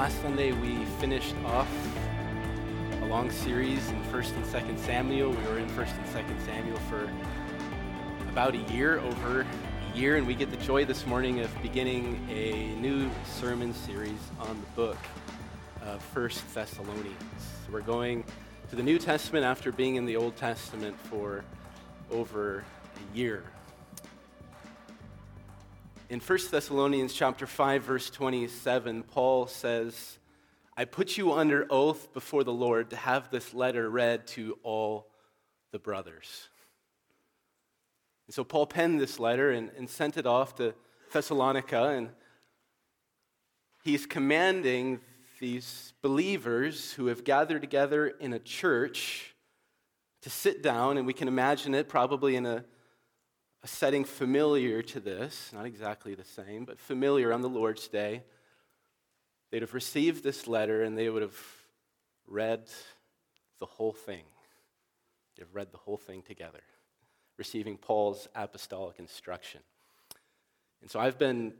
Last Sunday, we finished off a long series in 1st and 2nd Samuel. We were in 1st and 2nd Samuel for about a year, over a year, and we get the joy this morning of beginning a new sermon series on the book of 1st Thessalonians. We're going to the New Testament after being in the Old Testament for over a year. In 1 Thessalonians chapter 5 verse 27, Paul says, "I put you under oath before the Lord to have this letter read to all the brothers." And so Paul penned this letter and, and sent it off to Thessalonica, and he's commanding these believers who have gathered together in a church to sit down, and we can imagine it probably in a a setting familiar to this, not exactly the same, but familiar on the Lord's Day. They'd have received this letter and they would have read the whole thing. They'd have read the whole thing together, receiving Paul's apostolic instruction. And so I've been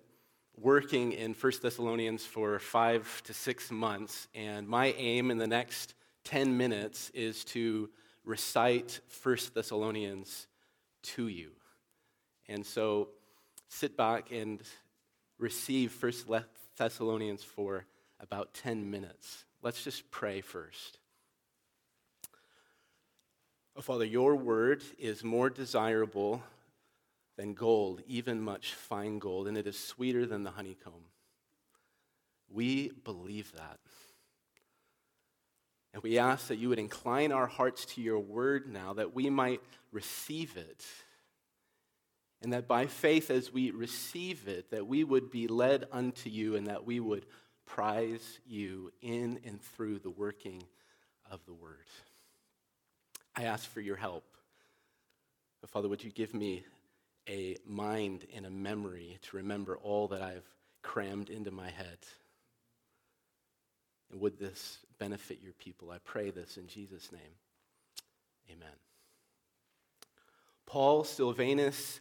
working in 1 Thessalonians for five to six months, and my aim in the next 10 minutes is to recite 1 Thessalonians to you. And so sit back and receive First Thessalonians for about 10 minutes. Let's just pray first. Oh, Father, your word is more desirable than gold, even much fine gold, and it is sweeter than the honeycomb. We believe that. And we ask that you would incline our hearts to your word now, that we might receive it and that by faith as we receive it that we would be led unto you and that we would prize you in and through the working of the word. I ask for your help. Father would you give me a mind and a memory to remember all that i've crammed into my head? And would this benefit your people? I pray this in jesus name. Amen. Paul silvanus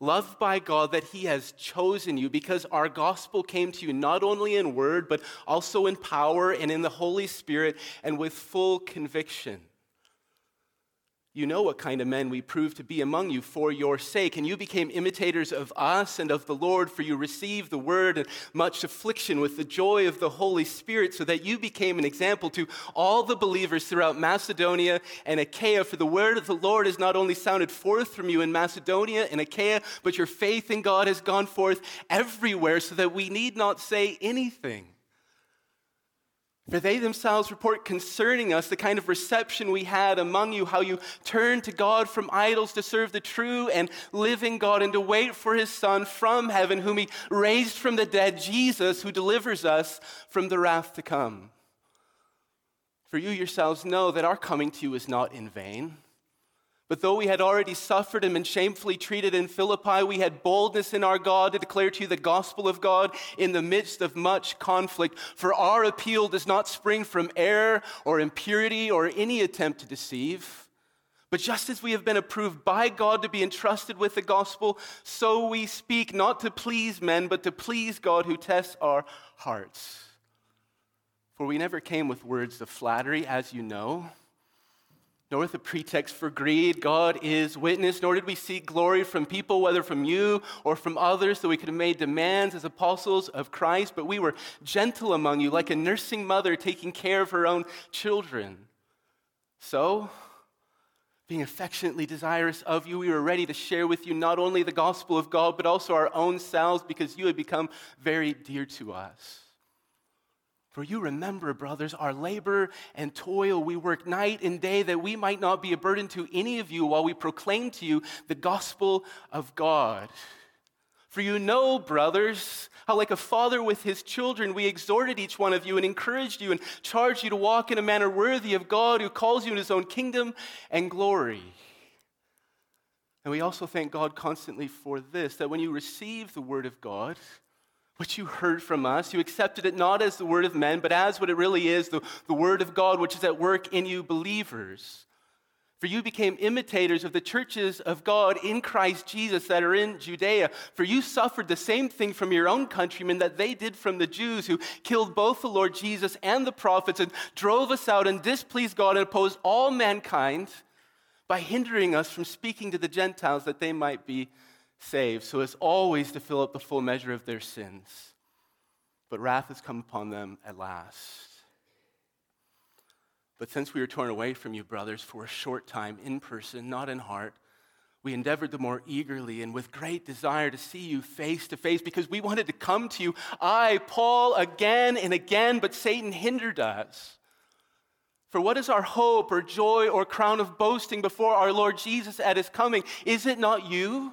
loved by God that He has chosen you because our gospel came to you not only in word, but also in power and in the Holy Spirit and with full conviction. You know what kind of men we proved to be among you for your sake, and you became imitators of us and of the Lord, for you received the word and much affliction with the joy of the Holy Spirit, so that you became an example to all the believers throughout Macedonia and Achaia. For the word of the Lord has not only sounded forth from you in Macedonia and Achaia, but your faith in God has gone forth everywhere, so that we need not say anything. For they themselves report concerning us the kind of reception we had among you, how you turned to God from idols to serve the true and living God and to wait for his Son from heaven, whom he raised from the dead, Jesus, who delivers us from the wrath to come. For you yourselves know that our coming to you is not in vain. But though we had already suffered and been shamefully treated in Philippi, we had boldness in our God to declare to you the gospel of God in the midst of much conflict. For our appeal does not spring from error or impurity or any attempt to deceive. But just as we have been approved by God to be entrusted with the gospel, so we speak not to please men, but to please God who tests our hearts. For we never came with words of flattery, as you know nor with a pretext for greed. God is witness, nor did we seek glory from people, whether from you or from others, that we could have made demands as apostles of Christ, but we were gentle among you, like a nursing mother taking care of her own children. So, being affectionately desirous of you, we were ready to share with you not only the gospel of God, but also our own selves, because you had become very dear to us. For you remember, brothers, our labor and toil. We work night and day that we might not be a burden to any of you while we proclaim to you the gospel of God. For you know, brothers, how like a father with his children, we exhorted each one of you and encouraged you and charged you to walk in a manner worthy of God who calls you in his own kingdom and glory. And we also thank God constantly for this that when you receive the Word of God, what you heard from us, you accepted it not as the Word of men, but as what it really is the, the Word of God, which is at work in you believers. For you became imitators of the churches of God in Christ Jesus that are in Judea. For you suffered the same thing from your own countrymen that they did from the Jews, who killed both the Lord Jesus and the prophets and drove us out and displeased God and opposed all mankind by hindering us from speaking to the Gentiles that they might be saved, so as always to fill up the full measure of their sins. But wrath has come upon them at last. But since we were torn away from you, brothers, for a short time in person, not in heart, we endeavored the more eagerly and with great desire to see you face to face because we wanted to come to you, I, Paul, again and again, but Satan hindered us. For what is our hope or joy or crown of boasting before our Lord Jesus at his coming? Is it not you?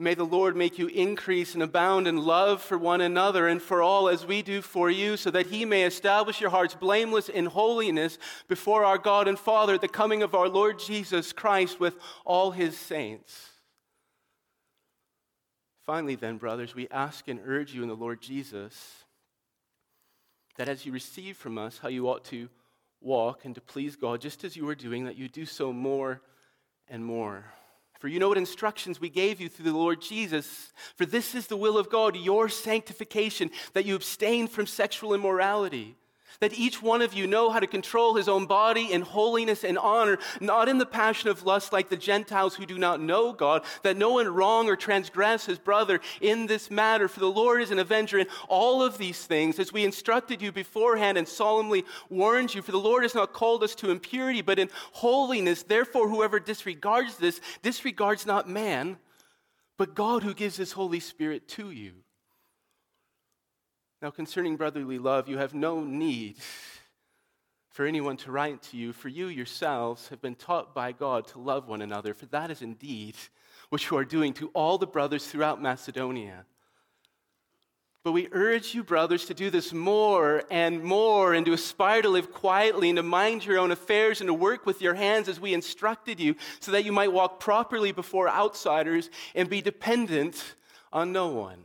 May the Lord make you increase and abound in love for one another and for all as we do for you, so that he may establish your hearts blameless in holiness before our God and Father at the coming of our Lord Jesus Christ with all his saints. Finally, then, brothers, we ask and urge you in the Lord Jesus that as you receive from us how you ought to walk and to please God, just as you are doing, that you do so more and more. For you know what instructions we gave you through the Lord Jesus. For this is the will of God, your sanctification, that you abstain from sexual immorality that each one of you know how to control his own body in holiness and honor, not in the passion of lust like the Gentiles who do not know God, that no one wrong or transgress his brother in this matter. For the Lord is an avenger in all of these things, as we instructed you beforehand and solemnly warned you. For the Lord has not called us to impurity, but in holiness. Therefore, whoever disregards this disregards not man, but God who gives his Holy Spirit to you. Now, concerning brotherly love, you have no need for anyone to write to you, for you yourselves have been taught by God to love one another, for that is indeed what you are doing to all the brothers throughout Macedonia. But we urge you, brothers, to do this more and more, and to aspire to live quietly, and to mind your own affairs, and to work with your hands as we instructed you, so that you might walk properly before outsiders and be dependent on no one.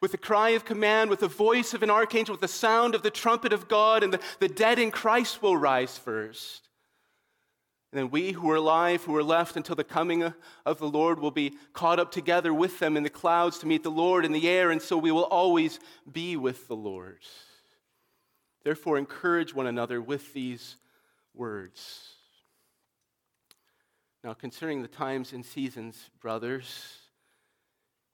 with the cry of command, with the voice of an archangel, with the sound of the trumpet of God, and the, the dead in Christ will rise first. And then we who are alive, who are left until the coming of the Lord, will be caught up together with them in the clouds to meet the Lord in the air, and so we will always be with the Lord. Therefore, encourage one another with these words. Now, concerning the times and seasons, brothers,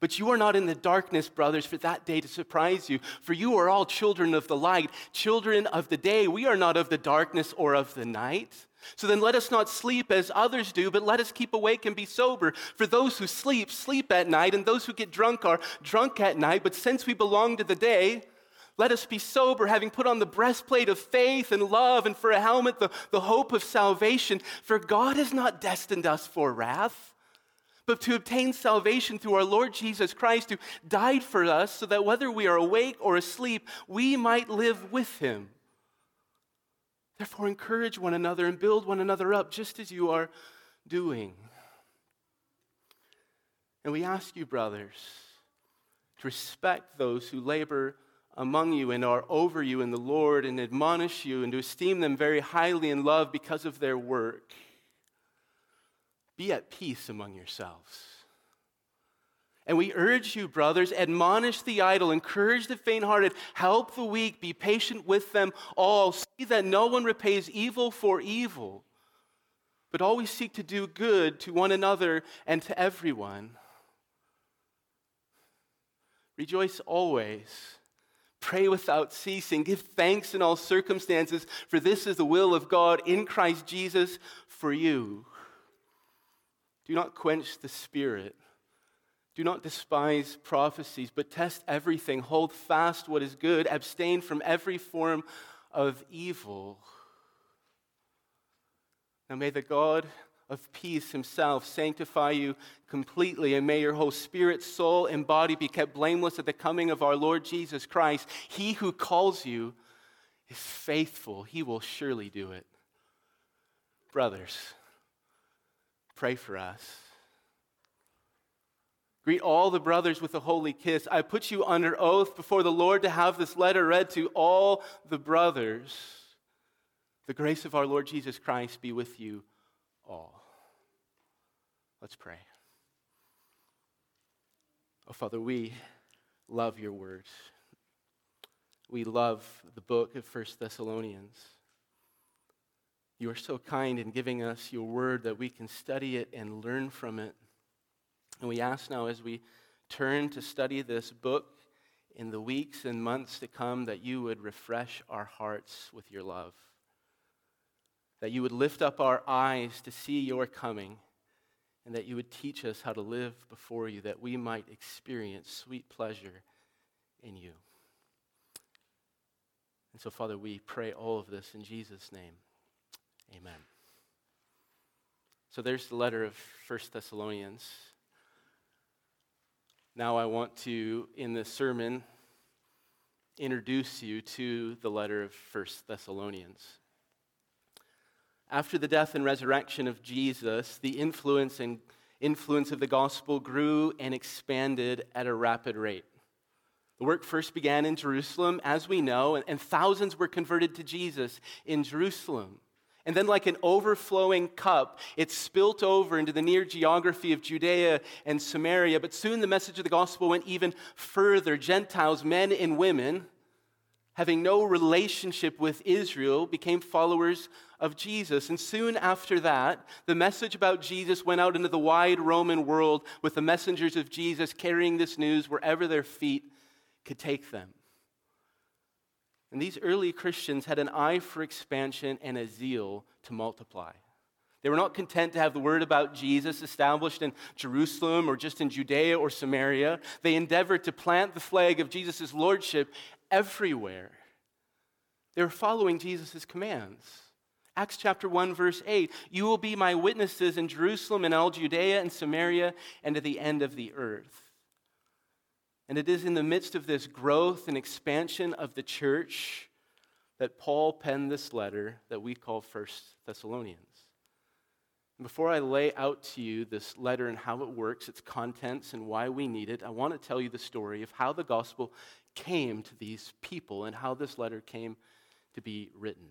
But you are not in the darkness, brothers, for that day to surprise you. For you are all children of the light, children of the day. We are not of the darkness or of the night. So then let us not sleep as others do, but let us keep awake and be sober. For those who sleep, sleep at night, and those who get drunk are drunk at night. But since we belong to the day, let us be sober, having put on the breastplate of faith and love, and for a helmet, the, the hope of salvation. For God has not destined us for wrath, but to obtain salvation through our Lord Jesus Christ, who died for us, so that whether we are awake or asleep, we might live with him. Therefore, encourage one another and build one another up, just as you are doing. And we ask you, brothers, to respect those who labor among you and are over you in the Lord and admonish you and to esteem them very highly in love because of their work. Be at peace among yourselves. And we urge you, brothers, admonish the idle, encourage the faint hearted, help the weak, be patient with them all. See that no one repays evil for evil, but always seek to do good to one another and to everyone. Rejoice always. Pray without ceasing. Give thanks in all circumstances, for this is the will of God in Christ Jesus for you. Do not quench the Spirit. Do not despise prophecies, but test everything. Hold fast what is good. Abstain from every form of evil. Now may the God of peace himself sanctify you completely, and may your whole spirit, soul, and body be kept blameless at the coming of our Lord Jesus Christ. He who calls you is faithful, he will surely do it. Brothers, pray for us. Greet all the brothers with a holy kiss. I put you under oath before the Lord to have this letter read to all the brothers. The grace of our Lord Jesus Christ be with you all. Let's pray. Oh, Father, we love your words. We love the book of First Thessalonians. You are so kind in giving us your word that we can study it and learn from it. And we ask now as we turn to study this book in the weeks and months to come that you would refresh our hearts with your love that you would lift up our eyes to see your coming, and that you would teach us how to live before you, that we might experience sweet pleasure in you. And so, Father, we pray all of this in Jesus' name. Amen. So there's the letter of First Thessalonians. Now I want to, in this sermon, introduce you to the letter of First Thessalonians. After the death and resurrection of Jesus, the influence and influence of the gospel grew and expanded at a rapid rate. The work first began in Jerusalem, as we know, and, and, thousands were converted to Jesus in Jerusalem. And then, like an overflowing cup, it spilt over into the near geography of Judea and Samaria. But soon the message of the gospel went even further. Gentiles, men and women, having no relationship with Israel, became followers of Jesus. And soon after that, the message about Jesus went out into the wide Roman world with the messengers of Jesus carrying this news wherever their feet could take them. And these early Christians had an eye for expansion and a zeal to multiply. They were not content to have the word about Jesus established in Jerusalem or just in Judea or Samaria. They endeavored to plant the flag of Jesus' lordship everywhere. They were following Jesus' commands. Acts chapter 1, verse 8 You will be my witnesses in Jerusalem and all Judea and Samaria and to the end of the earth. And it is in the midst of this growth and expansion of the church that Paul penned this letter that we call First Thessalonians. Before I lay out to you this letter and how it works, its contents, and why we need it, I want to tell you the story of how the gospel came to these people and how this letter came to be written.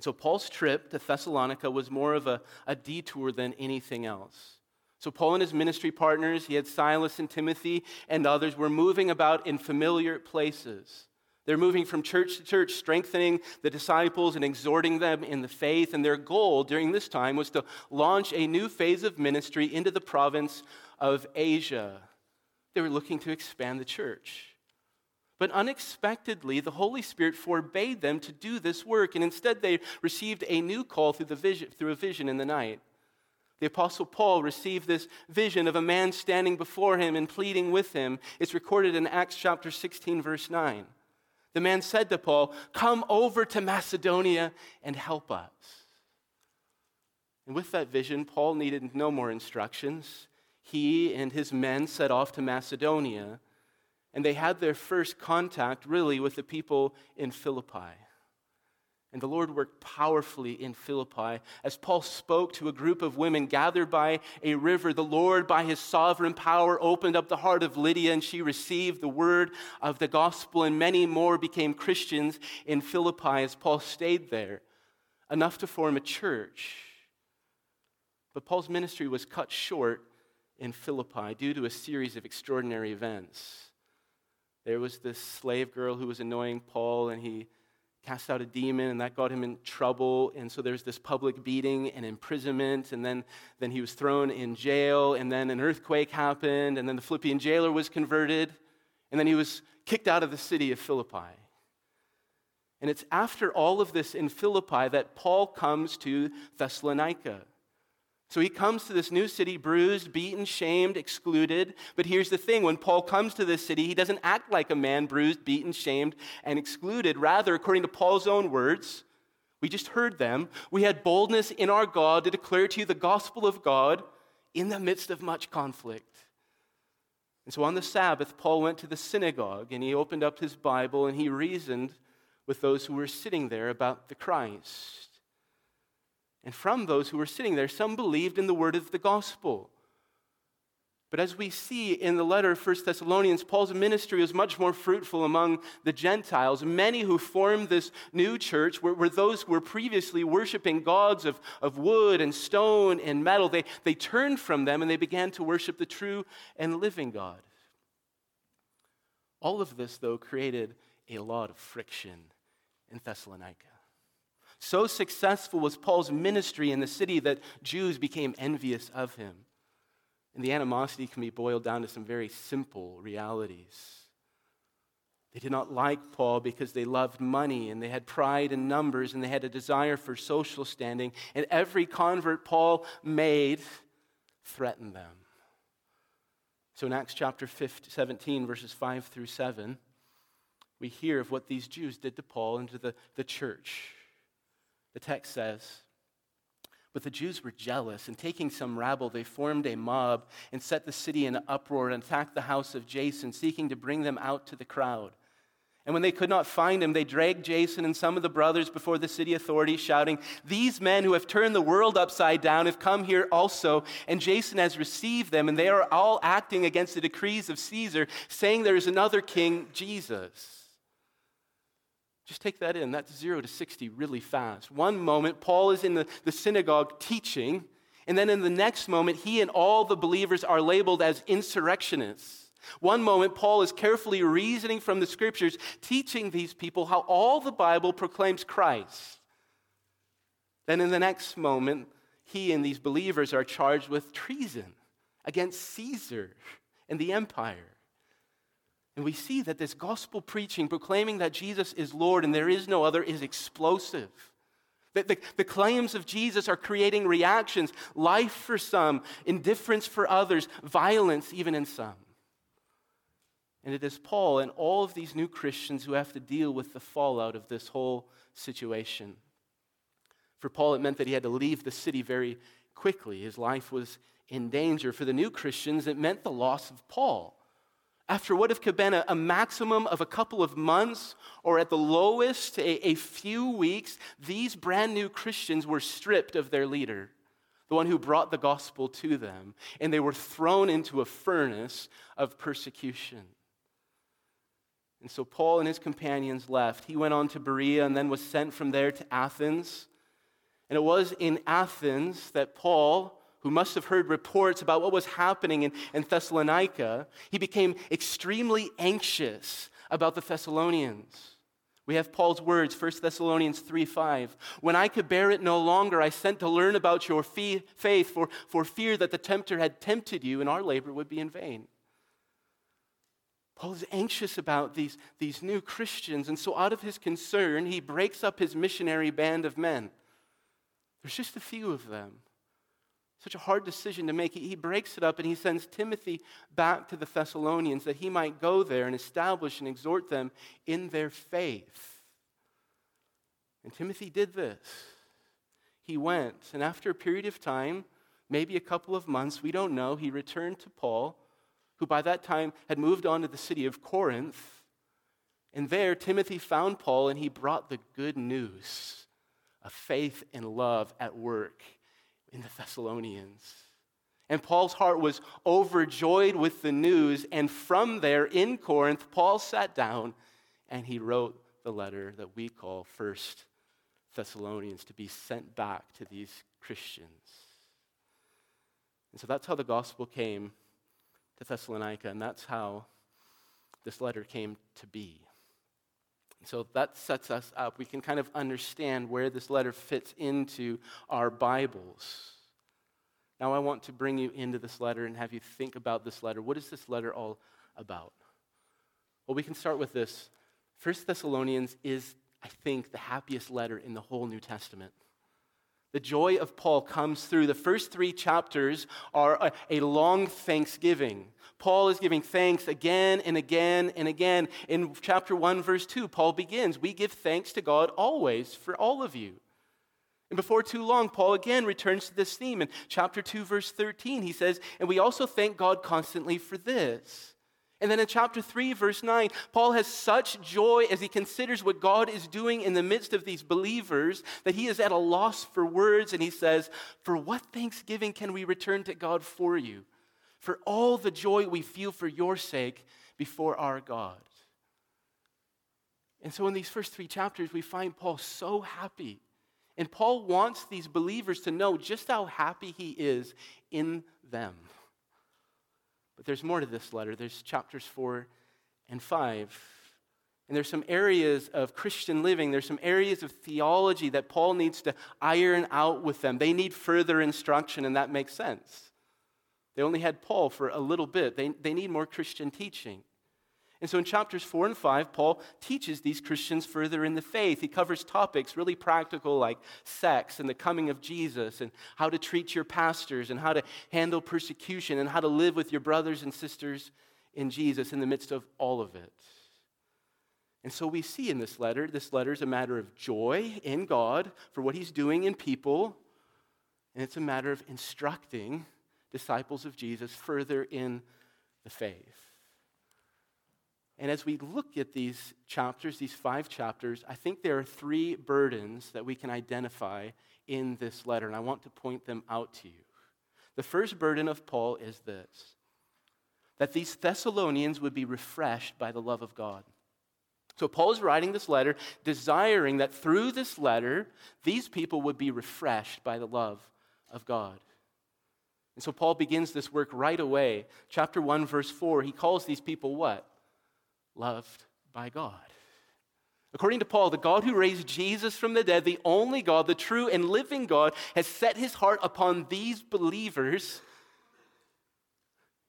So, Paul's trip to Thessalonica was more of a, a detour than anything else. So, Paul and his ministry partners, he had Silas and Timothy and others, were moving about in familiar places. They're moving from church to church, strengthening the disciples and exhorting them in the faith. And their goal during this time was to launch a new phase of ministry into the province of Asia. They were looking to expand the church. But unexpectedly, the Holy Spirit forbade them to do this work, and instead they received a new call through, the vision, through a vision in the night. The Apostle Paul received this vision of a man standing before him and pleading with him. It's recorded in Acts chapter 16, verse 9. The man said to Paul, Come over to Macedonia and help us. And with that vision, Paul needed no more instructions. He and his men set off to Macedonia, and they had their first contact really with the people in Philippi. And the Lord worked powerfully in Philippi. As Paul spoke to a group of women gathered by a river, the Lord, by his sovereign power, opened up the heart of Lydia, and she received the word of the gospel, and many more became Christians in Philippi as Paul stayed there, enough to form a church. But Paul's ministry was cut short in Philippi due to a series of extraordinary events. There was this slave girl who was annoying Paul, and he cast out a demon, and that got him in trouble. And so there's this public beating and imprisonment, and then, then he was thrown in jail, and then an earthquake happened, and then the Philippian jailer was converted, and then he was kicked out of the city of Philippi. And it's after all of this in Philippi that Paul comes to Thessalonica. So he comes to this new city bruised, beaten, shamed, excluded. But here's the thing when Paul comes to this city, he doesn't act like a man bruised, beaten, shamed, and excluded. Rather, according to Paul's own words, we just heard them, we had boldness in our God to declare to you the gospel of God in the midst of much conflict. And so on the Sabbath, Paul went to the synagogue and he opened up his Bible and he reasoned with those who were sitting there about the Christ. And from those who were sitting there, some believed in the word of the gospel. But as we see in the letter of 1 Thessalonians, Paul's ministry was much more fruitful among the Gentiles. Many who formed this new church were, were, those who were previously worshiping gods of, of wood and stone and metal. They, they turned from them and they began to worship the true and living God. All of this, though, created a lot of friction in Thessalonica. So successful was Paul's ministry in the city that Jews became envious of him. And the animosity can be boiled down to some very simple realities. They did not like Paul because they loved money and they had pride in numbers and they had a desire for social standing. And every convert Paul made threatened them. So in Acts chapter 15, 17, verses 5 through 7, we hear of what these Jews did to Paul and to the, the church. The text says, but the Jews were jealous, and taking some rabble, they formed a mob and set the city in uproar and attacked the house of Jason, seeking to bring them out to the crowd. And when they could not find him, they dragged Jason and some of the brothers before the city authorities, shouting, These men who have turned the world upside down have come here also. And Jason has received them, and they are all acting against the decrees of Caesar, saying there is another king, Jesus. Just take that in. That's zero to 60 really fast. One moment, Paul is in the, the synagogue teaching, and then in the next moment, he and all the believers are labeled as insurrectionists. One moment, Paul is carefully reasoning from the scriptures, teaching these people how all the Bible proclaims Christ. Then in the next moment, he and these believers are charged with treason against Caesar and the empire. And we see that this gospel preaching, proclaiming that Jesus is Lord and there is no other, is explosive. That the, the claims of Jesus are creating reactions life for some, indifference for others, violence even in some. And it is Paul and all of these new Christians who have to deal with the fallout of this whole situation. For Paul, it meant that he had to leave the city very quickly. His life was in danger. For the new Christians, it meant the loss of Paul after what have been a, a, maximum of a couple of months or at the lowest a, a few weeks, these brand new Christians were stripped of their leader, the one who brought the gospel to them, and they were thrown into a furnace of persecution. And so Paul and his companions left. He went on to Berea and then was sent from there to Athens. And it was in Athens that Paul who must have heard reports about what was happening in, in Thessalonica, he became extremely anxious about the Thessalonians. We have Paul's words, 1 Thessalonians 3 5. When I could bear it no longer, I sent to learn about your faith for, for fear that the tempter had tempted you and our labor would be in vain. Paul is anxious about these, these new Christians, and so out of his concern, he breaks up his missionary band of men. There's just a few of them. Such a hard decision to make. He, breaks it up and he sends Timothy back to the Thessalonians that he might go there and establish and exhort them in their faith. And Timothy did this. He went, and after a period of time, maybe a couple of months, we don't know, he returned to Paul, who by that time had moved on to the city of Corinth. And there, Timothy found Paul and he brought the good news of faith and love at work in the Thessalonians. And Paul's heart was overjoyed with the news. And from there in Corinth, Paul sat down and he wrote the letter that we call First Thessalonians to be sent back to these Christians. And so that's how the gospel came to Thessalonica, and that's how this letter came to be. So that sets us up. We can kind of understand where this letter fits into our Bibles. Now, I want to bring you into this letter and have you think about this letter. What is this letter all about? Well, we can start with this. First Thessalonians is, I think, the happiest letter in the whole New Testament. The joy of Paul comes through. The first three chapters are a, a, long thanksgiving. Paul is giving thanks again and again and again. In chapter 1, verse 2, Paul begins We give thanks to God always for all of you. And before too long, Paul again returns to this theme. In chapter 2, verse 13, he says, And we also thank God constantly for this and then in chapter 3, verse 9, Paul has such joy as he considers what God is doing in the midst of these believers that he is at a loss for words. And he says, For what thanksgiving can we return to God for you? For all the joy we feel for your sake before our God. And so in these first three chapters, we find Paul so happy. And Paul wants these believers to know just how happy he is in them. But there's more to this letter. There's chapters 4 and 5. And there's some areas of Christian living, there's some areas of theology that Paul needs to iron out with them. They need further instruction, and that makes sense. They only had Paul for a little bit, they, they need more Christian teaching. And so in chapters four and five, Paul teaches these Christians further in the faith. He covers topics really practical like sex and the coming of Jesus and how to treat your pastors and how to handle persecution and how to live with your brothers and sisters in Jesus in the midst of all of it. And so we see in this letter, this letter is a matter of joy in God for what he's doing in people, and it's a matter of instructing disciples of Jesus further in the faith. And as we look at these chapters, these five chapters, I think there are three burdens that we can identify in this letter, and I want to point them out to you. The first burden of Paul is this that these Thessalonians would be refreshed by the love of God. So Paul is writing this letter, desiring that through this letter, these people would be refreshed by the love of God. And so Paul begins this work right away. Chapter 1, verse 4, he calls these people what? Loved by God. According to Paul, the God who raised Jesus from the dead, the only God, the true and living God, has set his heart upon these believers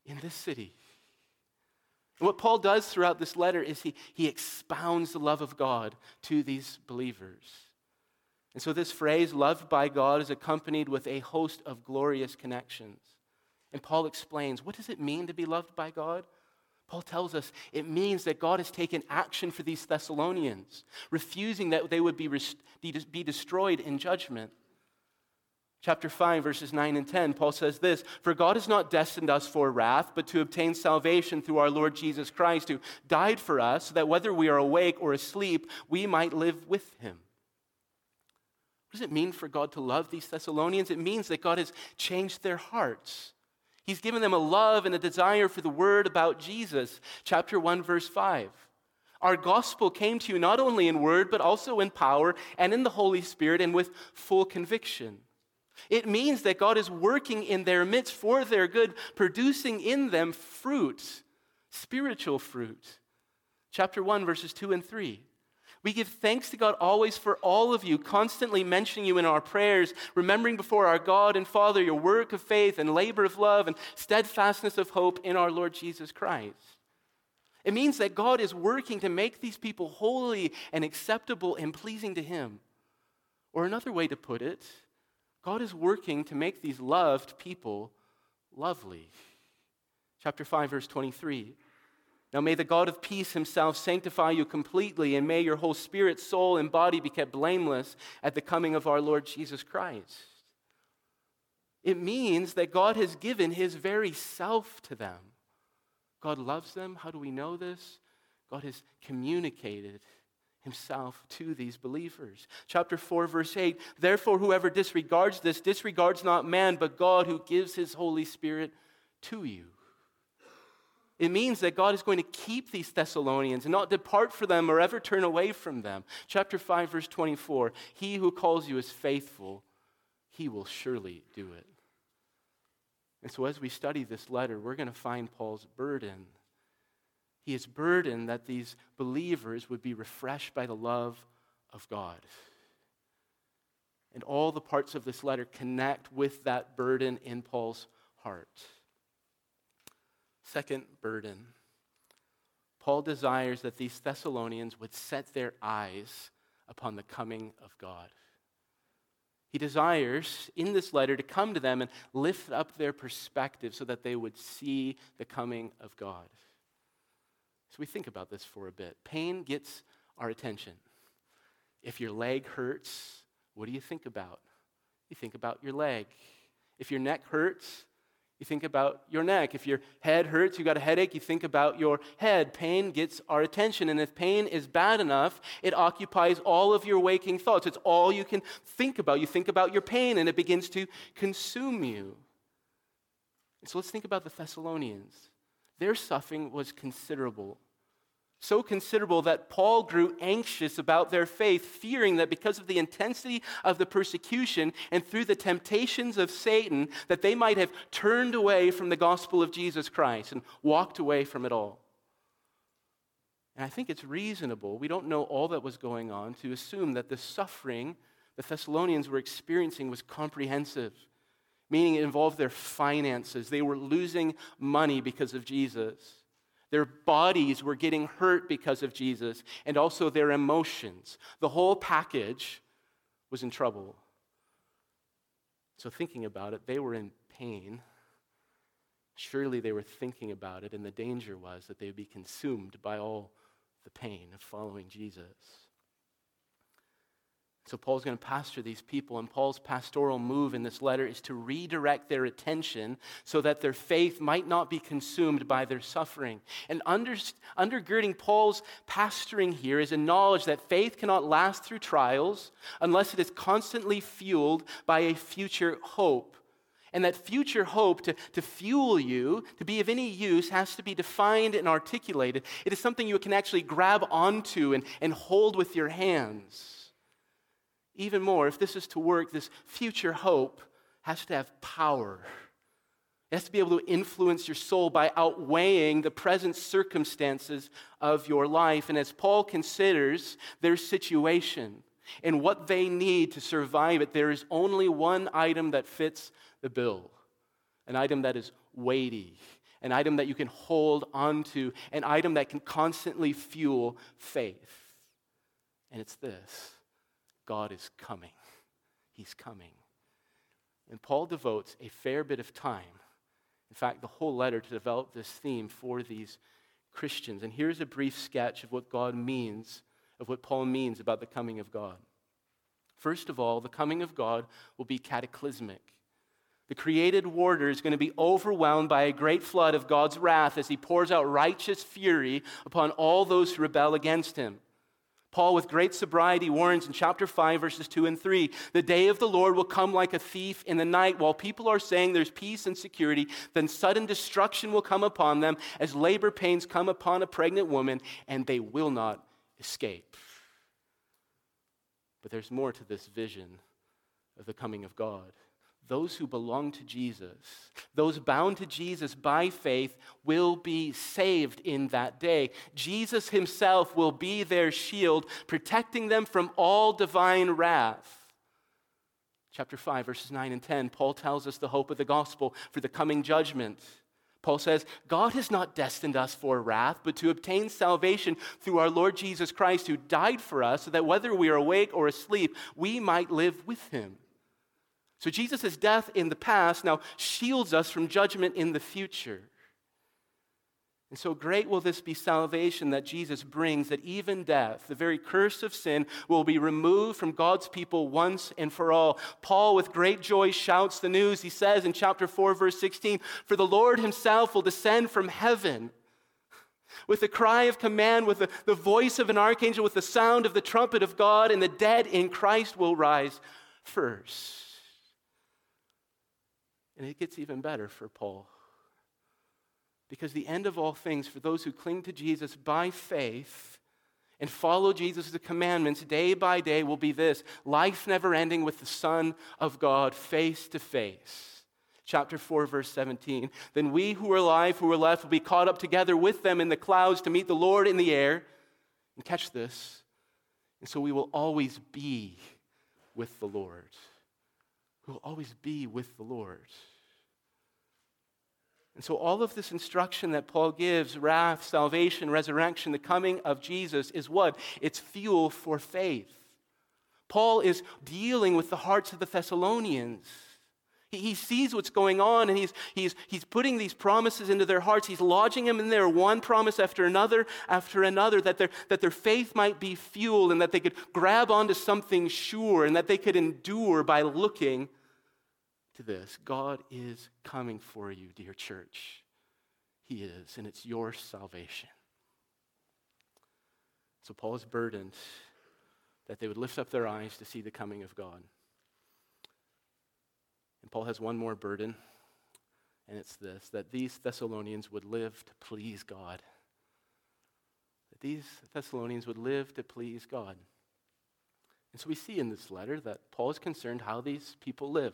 in this city. And what Paul does throughout this letter is he, he expounds the love of God to these believers. And so, this phrase, loved by God, is accompanied with a host of glorious connections. And Paul explains what does it mean to be loved by God? Paul tells us it means that God has taken action for these Thessalonians, refusing that they would be, be destroyed in judgment. Chapter 5, verses 9 and 10, Paul says this For God has not destined us for wrath, but to obtain salvation through our Lord Jesus Christ, who died for us, so that whether we are awake or asleep, we might live with him. What does it mean for God to love these Thessalonians? It means that God has changed their hearts. He's given them a love and a desire for the word about Jesus. Chapter 1, verse 5. Our gospel came to you not only in word, but also in power and in the Holy Spirit and with full conviction. It means that God is working in their midst for their good, producing in them fruit, spiritual fruit. Chapter 1, verses 2 and 3. We give thanks to God always for all of you, constantly mentioning you in our prayers, remembering before our God and Father your work of faith and labor of love and steadfastness of hope in our Lord Jesus Christ. It means that God is working to make these people holy and acceptable and pleasing to Him. Or another way to put it, God is working to make these loved people lovely. Chapter 5, verse 23. Now may the God of peace himself sanctify you completely, and may your whole spirit, soul, and body be kept blameless at the coming of our Lord Jesus Christ. It means that God has given his very self to them. God loves them. How do we know this? God has communicated himself to these believers. Chapter 4, verse 8 Therefore, whoever disregards this disregards not man, but God who gives his Holy Spirit to you. It means that God is going to keep these Thessalonians and not depart from them or ever turn away from them. Chapter 5, verse 24 He who calls you is faithful, he will surely do it. And so, as we study this letter, we're going to find Paul's burden. He is burdened that these believers would be refreshed by the love of God. And all the parts of this letter connect with that burden in Paul's heart. Second burden Paul desires that these Thessalonians would set their eyes upon the coming of God. He desires in this letter to come to them and lift up their perspective so that they would see the coming of God. So we think about this for a bit. Pain gets our attention. If your leg hurts, what do you think about? You think about your leg. If your neck hurts, you think about your neck. If your head hurts, you got a headache, you think about your head. Pain gets our attention. And if pain is bad enough, it occupies all of your waking thoughts. It's all you can think about. You think about your pain and it begins to consume you. So let's think about the Thessalonians. Their suffering was considerable so considerable that Paul grew anxious about their faith, fearing that because of the intensity of the persecution and through the temptations of Satan, that they might have turned away from the gospel of Jesus Christ and walked away from it all. And I think it's reasonable, we don't know all that was going on, to assume that the suffering the Thessalonians were experiencing was comprehensive, meaning it involved their finances. They were losing money because of Jesus. Their bodies were getting hurt because of Jesus, and also their emotions. The whole package was in trouble. So, thinking about it, they were in pain. Surely they were thinking about it, and the danger was that they would be consumed by all the pain of following Jesus. So, Paul's going to pastor these people, and Paul's pastoral move in this letter is to redirect their attention so that their faith might not be consumed by their suffering. And under, undergirding Paul's pastoring here is a knowledge that faith cannot last through trials unless it is constantly fueled by a future hope. And that future hope to, to fuel you, to be of any use, has to be defined and articulated. It is something you can actually grab onto and, and hold with your hands. Even more, if this is to work, this future hope has to have power. It has to be able to influence your soul by outweighing the present circumstances of your life. And as Paul considers their situation and what they need to survive it, there is only one item that fits the bill an item that is weighty, an item that you can hold onto, an item that can constantly fuel faith. And it's this God is coming. He's coming. And Paul devotes a fair bit of time, in fact, the whole letter, to develop this theme for these Christians. And here's a brief sketch of what God means, of what Paul means about the coming of God. First of all, the coming of God will be cataclysmic. The created order is going to be overwhelmed by a great flood of God's wrath as he pours out righteous fury upon all those who rebel against him. Paul, with great sobriety, warns in chapter 5, verses 2 and 3 the day of the Lord will come like a thief in the night. While people are saying there's peace and security, then sudden destruction will come upon them as labor pains come upon a pregnant woman, and they will not escape. But there's more to this vision of the coming of God. Those who belong to Jesus, those bound to Jesus by faith, will be saved in that day. Jesus himself will be their shield, protecting them from all divine wrath. Chapter 5, verses 9 and 10, Paul tells us the hope of the gospel for the coming judgment. Paul says, God has not destined us for wrath, but to obtain salvation through our Lord Jesus Christ, who died for us, so that whether we are awake or asleep, we might live with him. So Jesus' death in the past now shields us from judgment in the future. And so great will this be salvation that Jesus brings, that even death, the very curse of sin, will be removed from God's people once and for all. Paul, with great joy, shouts the news. He says in chapter 4, verse 16, For the Lord himself will descend from heaven with the cry of command, with the, the voice of an archangel, with the sound of the trumpet of God, and the dead in Christ will rise first. And it gets even better for Paul. Because the end of all things, for those who cling to Jesus by faith and follow Jesus' commandments day by day, will be this life never ending with the Son of God face to face. Chapter 4, verse 17. Then we who are alive, who are left, will be caught up together with them in the clouds to meet the Lord in the air. And catch this. And so we will always be with the Lord who will always be with the Lord. And so, all of this instruction that Paul gives wrath, salvation, resurrection, the coming of Jesus is what? It's fuel for faith. Paul is dealing with the hearts of the Thessalonians. He, sees what's going on and he's, he's, he's putting these promises into their hearts. He's lodging them in there, one promise after another after another, that their, that their faith might be fueled and that they could grab onto something sure and that they could endure by looking to this God is coming for you, dear church. He is, and it's your salvation. So Paul is burdened that they would lift up their eyes to see the coming of God. And Paul has one more burden, and it's this that these Thessalonians would live to please God. That these Thessalonians would live to please God. And so we see in this letter that Paul is concerned how these people live.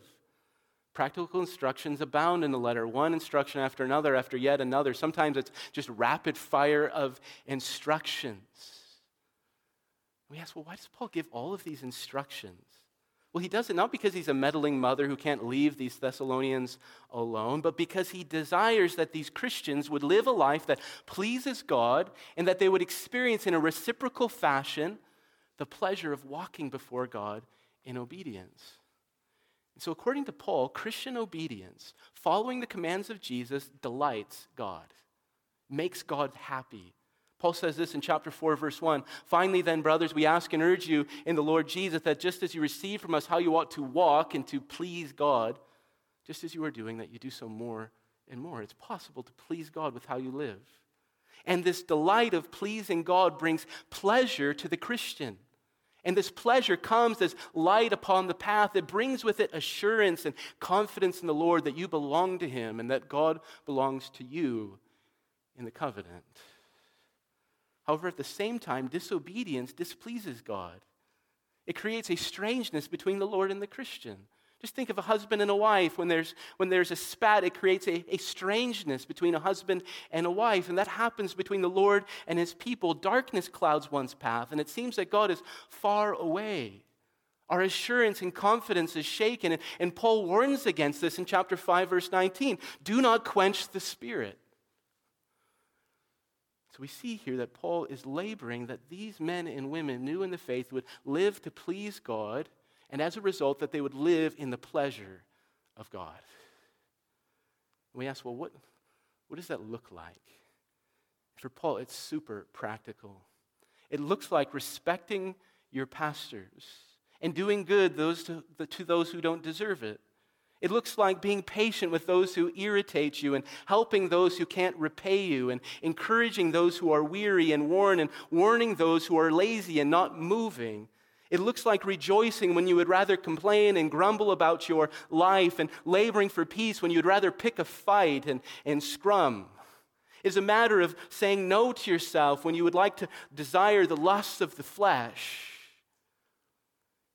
Practical instructions abound in the letter, one instruction after another, after yet another. Sometimes it's just rapid fire of instructions. We ask, well, why does Paul give all of these instructions? Well, he does it not because he's a meddling mother who can't leave these Thessalonians alone, but because he desires that these Christians would live a life that pleases God and that they would experience in a reciprocal fashion the pleasure of walking before God in obedience. So, according to Paul, Christian obedience, following the commands of Jesus, delights God, makes God happy. Paul says this in chapter 4, verse 1. Finally, then, brothers, we ask and urge you in the Lord Jesus that just as you receive from us how you ought to walk and to please God, just as you are doing, that you do so more and more. It's possible to please God with how you live. And this delight of pleasing God brings pleasure to the Christian. And this pleasure comes as light upon the path. It brings with it assurance and confidence in the Lord that you belong to Him and that God belongs to you in the covenant. However, at the same time, disobedience displeases God. It creates a strangeness between the Lord and the Christian. Just think of a husband and a wife. When there's, when there's a spat, it creates a, a strangeness between a husband and a wife. And that happens between the Lord and his people. Darkness clouds one's path, and it seems that God is far away. Our assurance and confidence is shaken. And, and Paul warns against this in chapter 5, verse 19. Do not quench the spirit. So we see here that Paul is laboring that these men and women new in the faith would live to please God and as a result, that they would live in the pleasure of God. And we ask, well, what, what does that look like? For Paul, it's super practical. It looks like respecting your pastors and doing good those to, to those who don't deserve it. It looks like being patient with those who irritate you and helping those who can't repay you and encouraging those who are weary and worn and warning those who are lazy and not moving. It looks like rejoicing when you would rather complain and grumble about your life and laboring for peace when you'd rather pick a fight and, and scrum. It's a matter of saying no to yourself when you would like to desire the lusts of the flesh.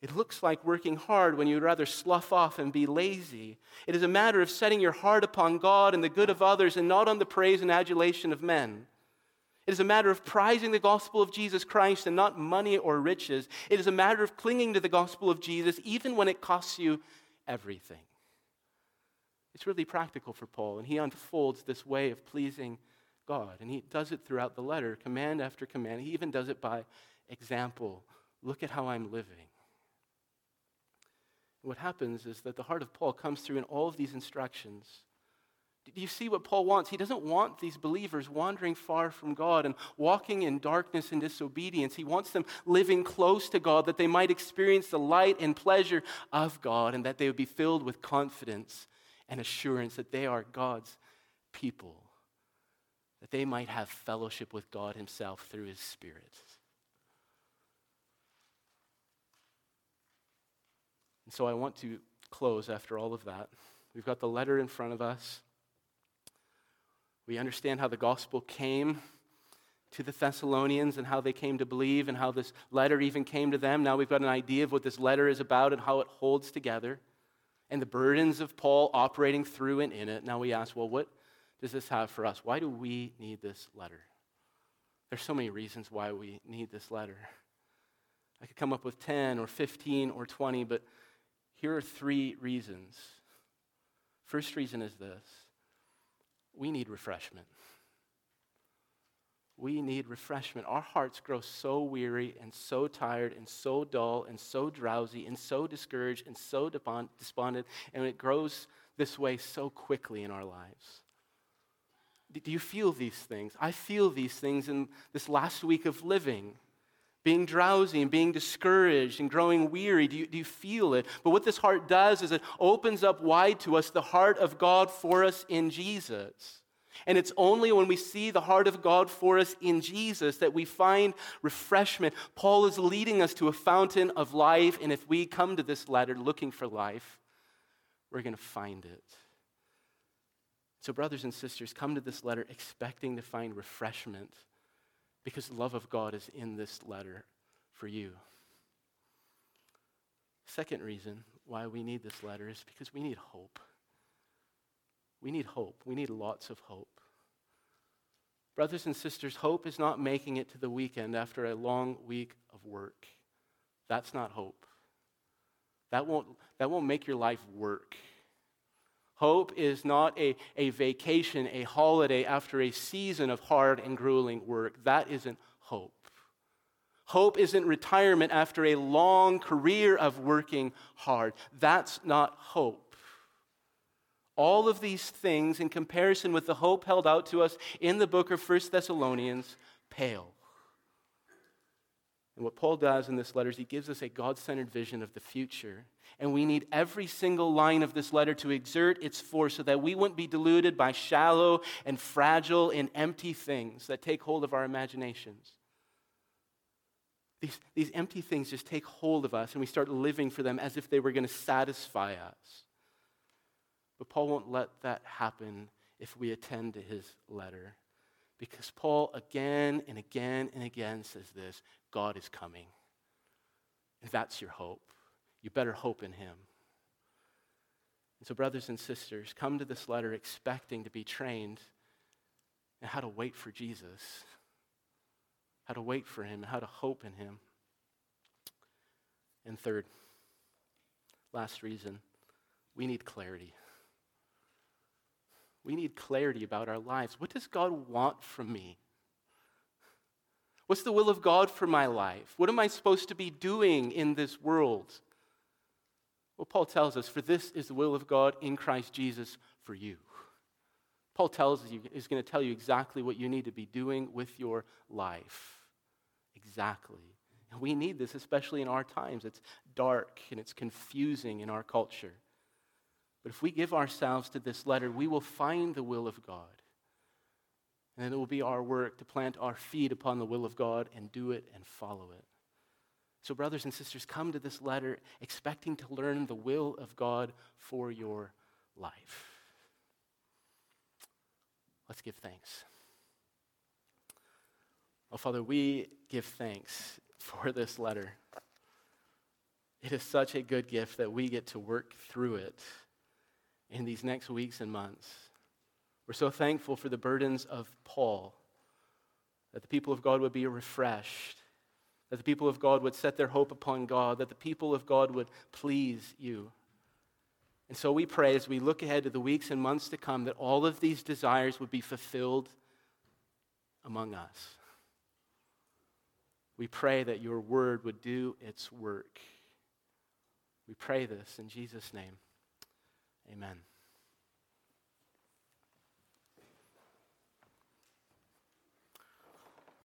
It looks like working hard when you'd rather slough off and be lazy. It is a matter of setting your heart upon God and the good of others and not on the praise and adulation of men. It is a matter of prizing the gospel of Jesus Christ and not money or riches. It is a matter of clinging to the gospel of Jesus even when it costs you everything. It's really practical for Paul, and he unfolds this way of pleasing God. And he does it throughout the letter, command after command. He even does it by example. Look at how I'm living. What happens is that the heart of Paul comes through in all of these instructions. Do you see what Paul wants? He doesn't want these believers wandering far from God and walking in darkness and disobedience. He wants them living close to God that they might experience the light and pleasure of God and that they would be filled with confidence and assurance that they are God's people, that they might have fellowship with God Himself through His Spirit. And so I want to close after all of that. We've got the letter in front of us. We understand how the gospel came to the Thessalonians and how they came to believe and how this letter even came to them. Now we've got an idea of what this letter is about and how it holds together and the burdens of Paul operating through and in it. Now we ask, well, what does this have for us? Why do we need this letter? There's so many reasons why we need this letter. I could come up with 10 or 15 or 20, but here are three reasons. First reason is this we need refreshment. We need refreshment. Our hearts grow so weary and so tired and so dull and so drowsy and so discouraged and so despondent, and it grows this way so quickly in our lives. Do you feel these things? I feel these things in this last week of living. Being drowsy and being discouraged and growing weary. Do you, do you feel it? But what this heart does is it opens up wide to us the heart of God for us in Jesus. And it's only when we see the heart of God for us in Jesus that we find refreshment. Paul is leading us to a fountain of life, and if we come to this letter looking for life, we're going to find it. So, brothers and sisters, come to this letter expecting to find refreshment because the love of God is in this letter for you. Second reason why we need this letter is because we need hope. We need hope. We need lots of hope. Brothers and sisters, hope is not making it to the weekend after a long week of work. That's not hope. That won't, that won't make your life work. Hope is not a, a vacation, a holiday after a season of hard and grueling work. That isn't hope. Hope isn't retirement after a long career of working hard. That's not hope. All of these things, in comparison with the hope held out to us in the book of 1 Thessalonians, pale. And what Paul does in this letter is he gives us a God centered vision of the future. And we need every single line of this letter to exert its force so that we wouldn't be deluded by shallow and fragile and empty things that take hold of our imaginations. These, these empty things just take hold of us and we start living for them as if they were going to satisfy us. But Paul won't let that happen if we attend to his letter. Because Paul again and again and again says this God is coming. And that's your hope. You better hope in him. And so, brothers and sisters, come to this letter expecting to be trained in how to wait for Jesus, how to wait for him, how to hope in him. And third, last reason, we need clarity. We need clarity about our lives. What does God want from me? What's the will of God for my life? What am I supposed to be doing in this world? Well, Paul tells us, for this is the will of God in Christ Jesus for you. Paul tells you, is going to tell you exactly what you need to be doing with your life. Exactly. And we need this, especially in our times. It's dark and it's confusing in our culture. But if we give ourselves to this letter, we will find the will of God. And it will be our work to plant our feet upon the will of God and do it and follow it. So, brothers and sisters, come to this letter expecting to learn the will of God for your life. Let's give thanks. Oh, Father, we give thanks for this letter. it is such a good gift that we get to work through it in these next weeks and months. We're so thankful for the burdens of Paul, that the people of God would be refreshed, that the people of God would set their hope upon God, that the people of God would please you. And so we pray as we look ahead to the weeks and months to come that all of these desires would be fulfilled among us. We pray that your word would do its work. We pray this in Jesus' name. Amen.